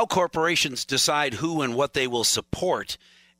how corporations decide who and what they will support,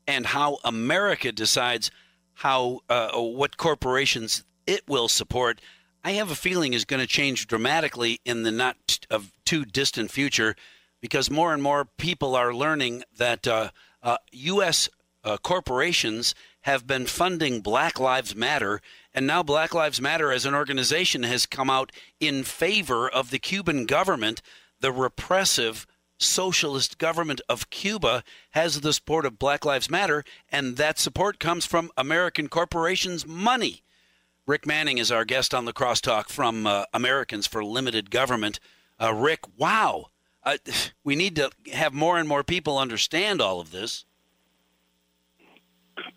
and how America decides how uh, what corporations it will support, I have a feeling is going to change dramatically in the not of too distant future, because more and more people are learning that uh, uh, U.S. Uh, corporations have been funding Black Lives Matter, and now Black Lives Matter as an organization has come out in favor of the Cuban government, the repressive socialist government of Cuba has the support of Black Lives Matter, and that support comes from American corporations' money. Rick Manning is our guest on the crosstalk from uh, Americans for Limited Government. Uh, Rick, wow, uh, we need to have more and more people understand all of this.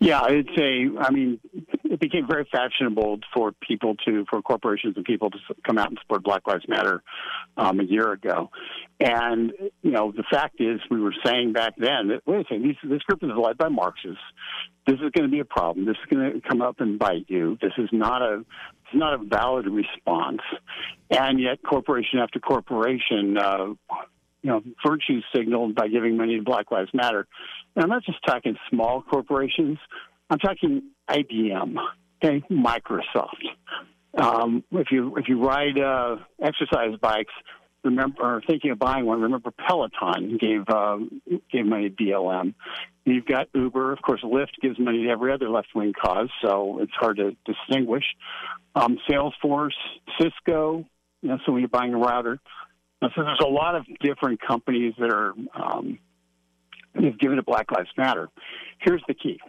Yeah, it's a. I mean, it became very fashionable for people to, for corporations and people to come out and support Black Lives Matter um, a year ago. And you know, the fact is, we were saying back then that wait a second, this group is led by Marxists. This is going to be a problem. This is going to come up and bite you. This is not a it's not a valid response. And yet, corporation after corporation. Uh, you know, virtue signaled by giving money to Black Lives Matter. And I'm not just talking small corporations. I'm talking IBM, okay, Microsoft. Um, if you if you ride uh, exercise bikes, remember or thinking of buying one, remember Peloton gave uh, gave money to BLM. You've got Uber, of course. Lyft gives money to every other left wing cause, so it's hard to distinguish. Um, Salesforce, Cisco. You know, so when you're buying a router, so there's a lot of different companies that are um, have given it Black Lives Matter. Here's the key: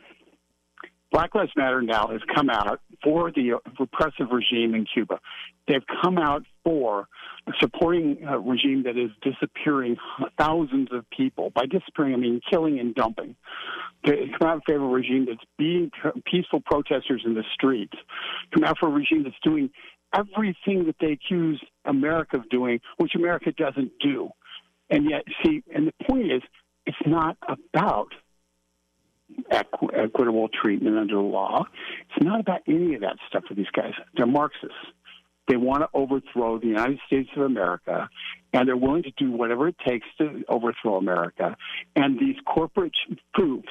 Black Lives Matter now has come out for the repressive regime in Cuba. They've come out for supporting a regime that is disappearing thousands of people. By disappearing, I mean killing and dumping. They come out in favor of a regime that's beating peaceful protesters in the streets. Come out for a regime that's doing everything that they accuse America of doing, which America doesn't do. And yet, see, and the point is, it's not about equ- equitable treatment under the law. It's not about any of that stuff for these guys. They're Marxists. They want to overthrow the United States of America, and they're willing to do whatever it takes to overthrow America. And these corporate groups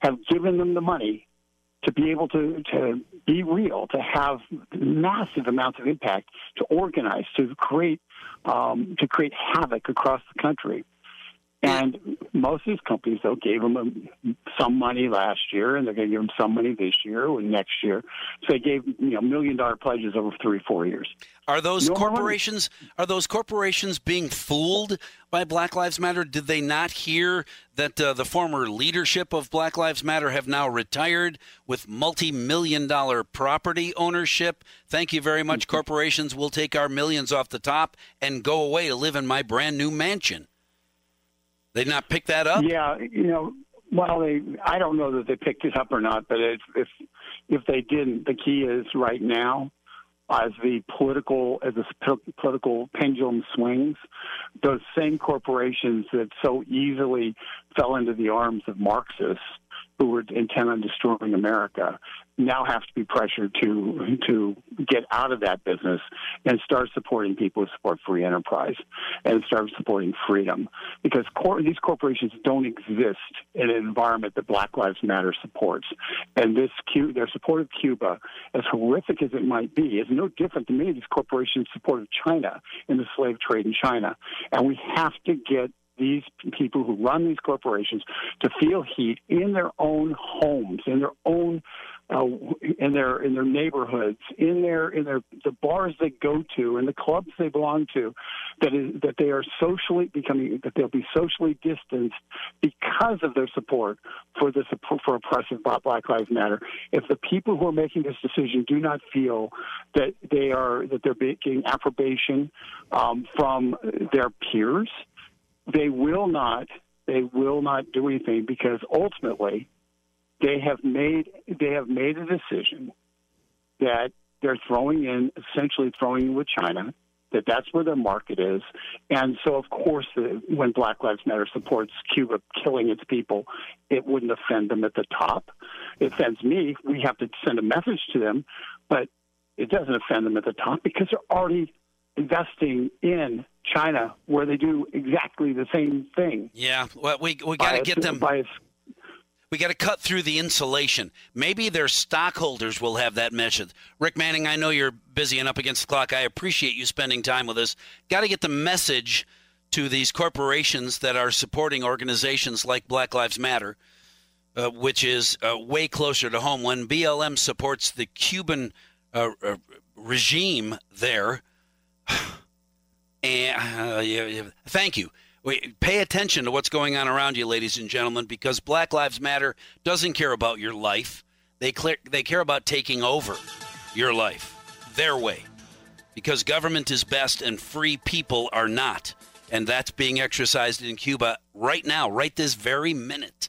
have given them the money to be able to, to be real, to have massive amounts of impact, to organize, to create um, to create havoc across the country. And most of these companies, though, gave them some money last year, and they're going to give them some money this year or next year. So they gave you know million dollar pledges over three, four years. Are those no corporations? Are those corporations being fooled by Black Lives Matter? Did they not hear that uh, the former leadership of Black Lives Matter have now retired with multi-million dollar property ownership? Thank you very much, mm-hmm. corporations. We'll take our millions off the top and go away to live in my brand new mansion. They not pick that up? Yeah, you know, well, they I don't know that they picked it up or not, but if if if they didn't, the key is right now, as the political as the political pendulum swings, those same corporations that so easily fell into the arms of Marxists who were intent on destroying America now have to be pressured to to get out of that business and start supporting people who support free enterprise and start supporting freedom. Because cor- these corporations don't exist in an environment that Black Lives Matter supports. And this Q- their support of Cuba as horrific as it might be is no different than many of these corporations' support of China in the slave trade in China. And we have to get these people who run these corporations to feel heat in their own homes, in their own uh, in their in their neighborhoods, in their in their the bars they go to, and the clubs they belong to, that is that they are socially becoming that they'll be socially distanced because of their support for support for oppressive Black Lives Matter. If the people who are making this decision do not feel that they are that they're getting approbation um, from their peers they will not they will not do anything because ultimately they have made they have made a decision that they're throwing in essentially throwing in with China that that's where their market is. And so of course when black lives matter supports cuba killing its people it wouldn't offend them at the top. It offends me. We have to send a message to them but it doesn't offend them at the top because they're already investing in China, where they do exactly the same thing. Yeah, well, we we got to get them. By we got to cut through the insulation. Maybe their stockholders will have that message. Rick Manning, I know you're busy and up against the clock. I appreciate you spending time with us. Got to get the message to these corporations that are supporting organizations like Black Lives Matter, uh, which is uh, way closer to home. When BLM supports the Cuban uh, uh regime there, and uh, yeah, thank you. Wait, pay attention to what's going on around you, ladies and gentlemen, because Black Lives Matter doesn't care about your life. They clear, they care about taking over your life their way, because government is best and free people are not and that's being exercised in Cuba right now, right this very minute.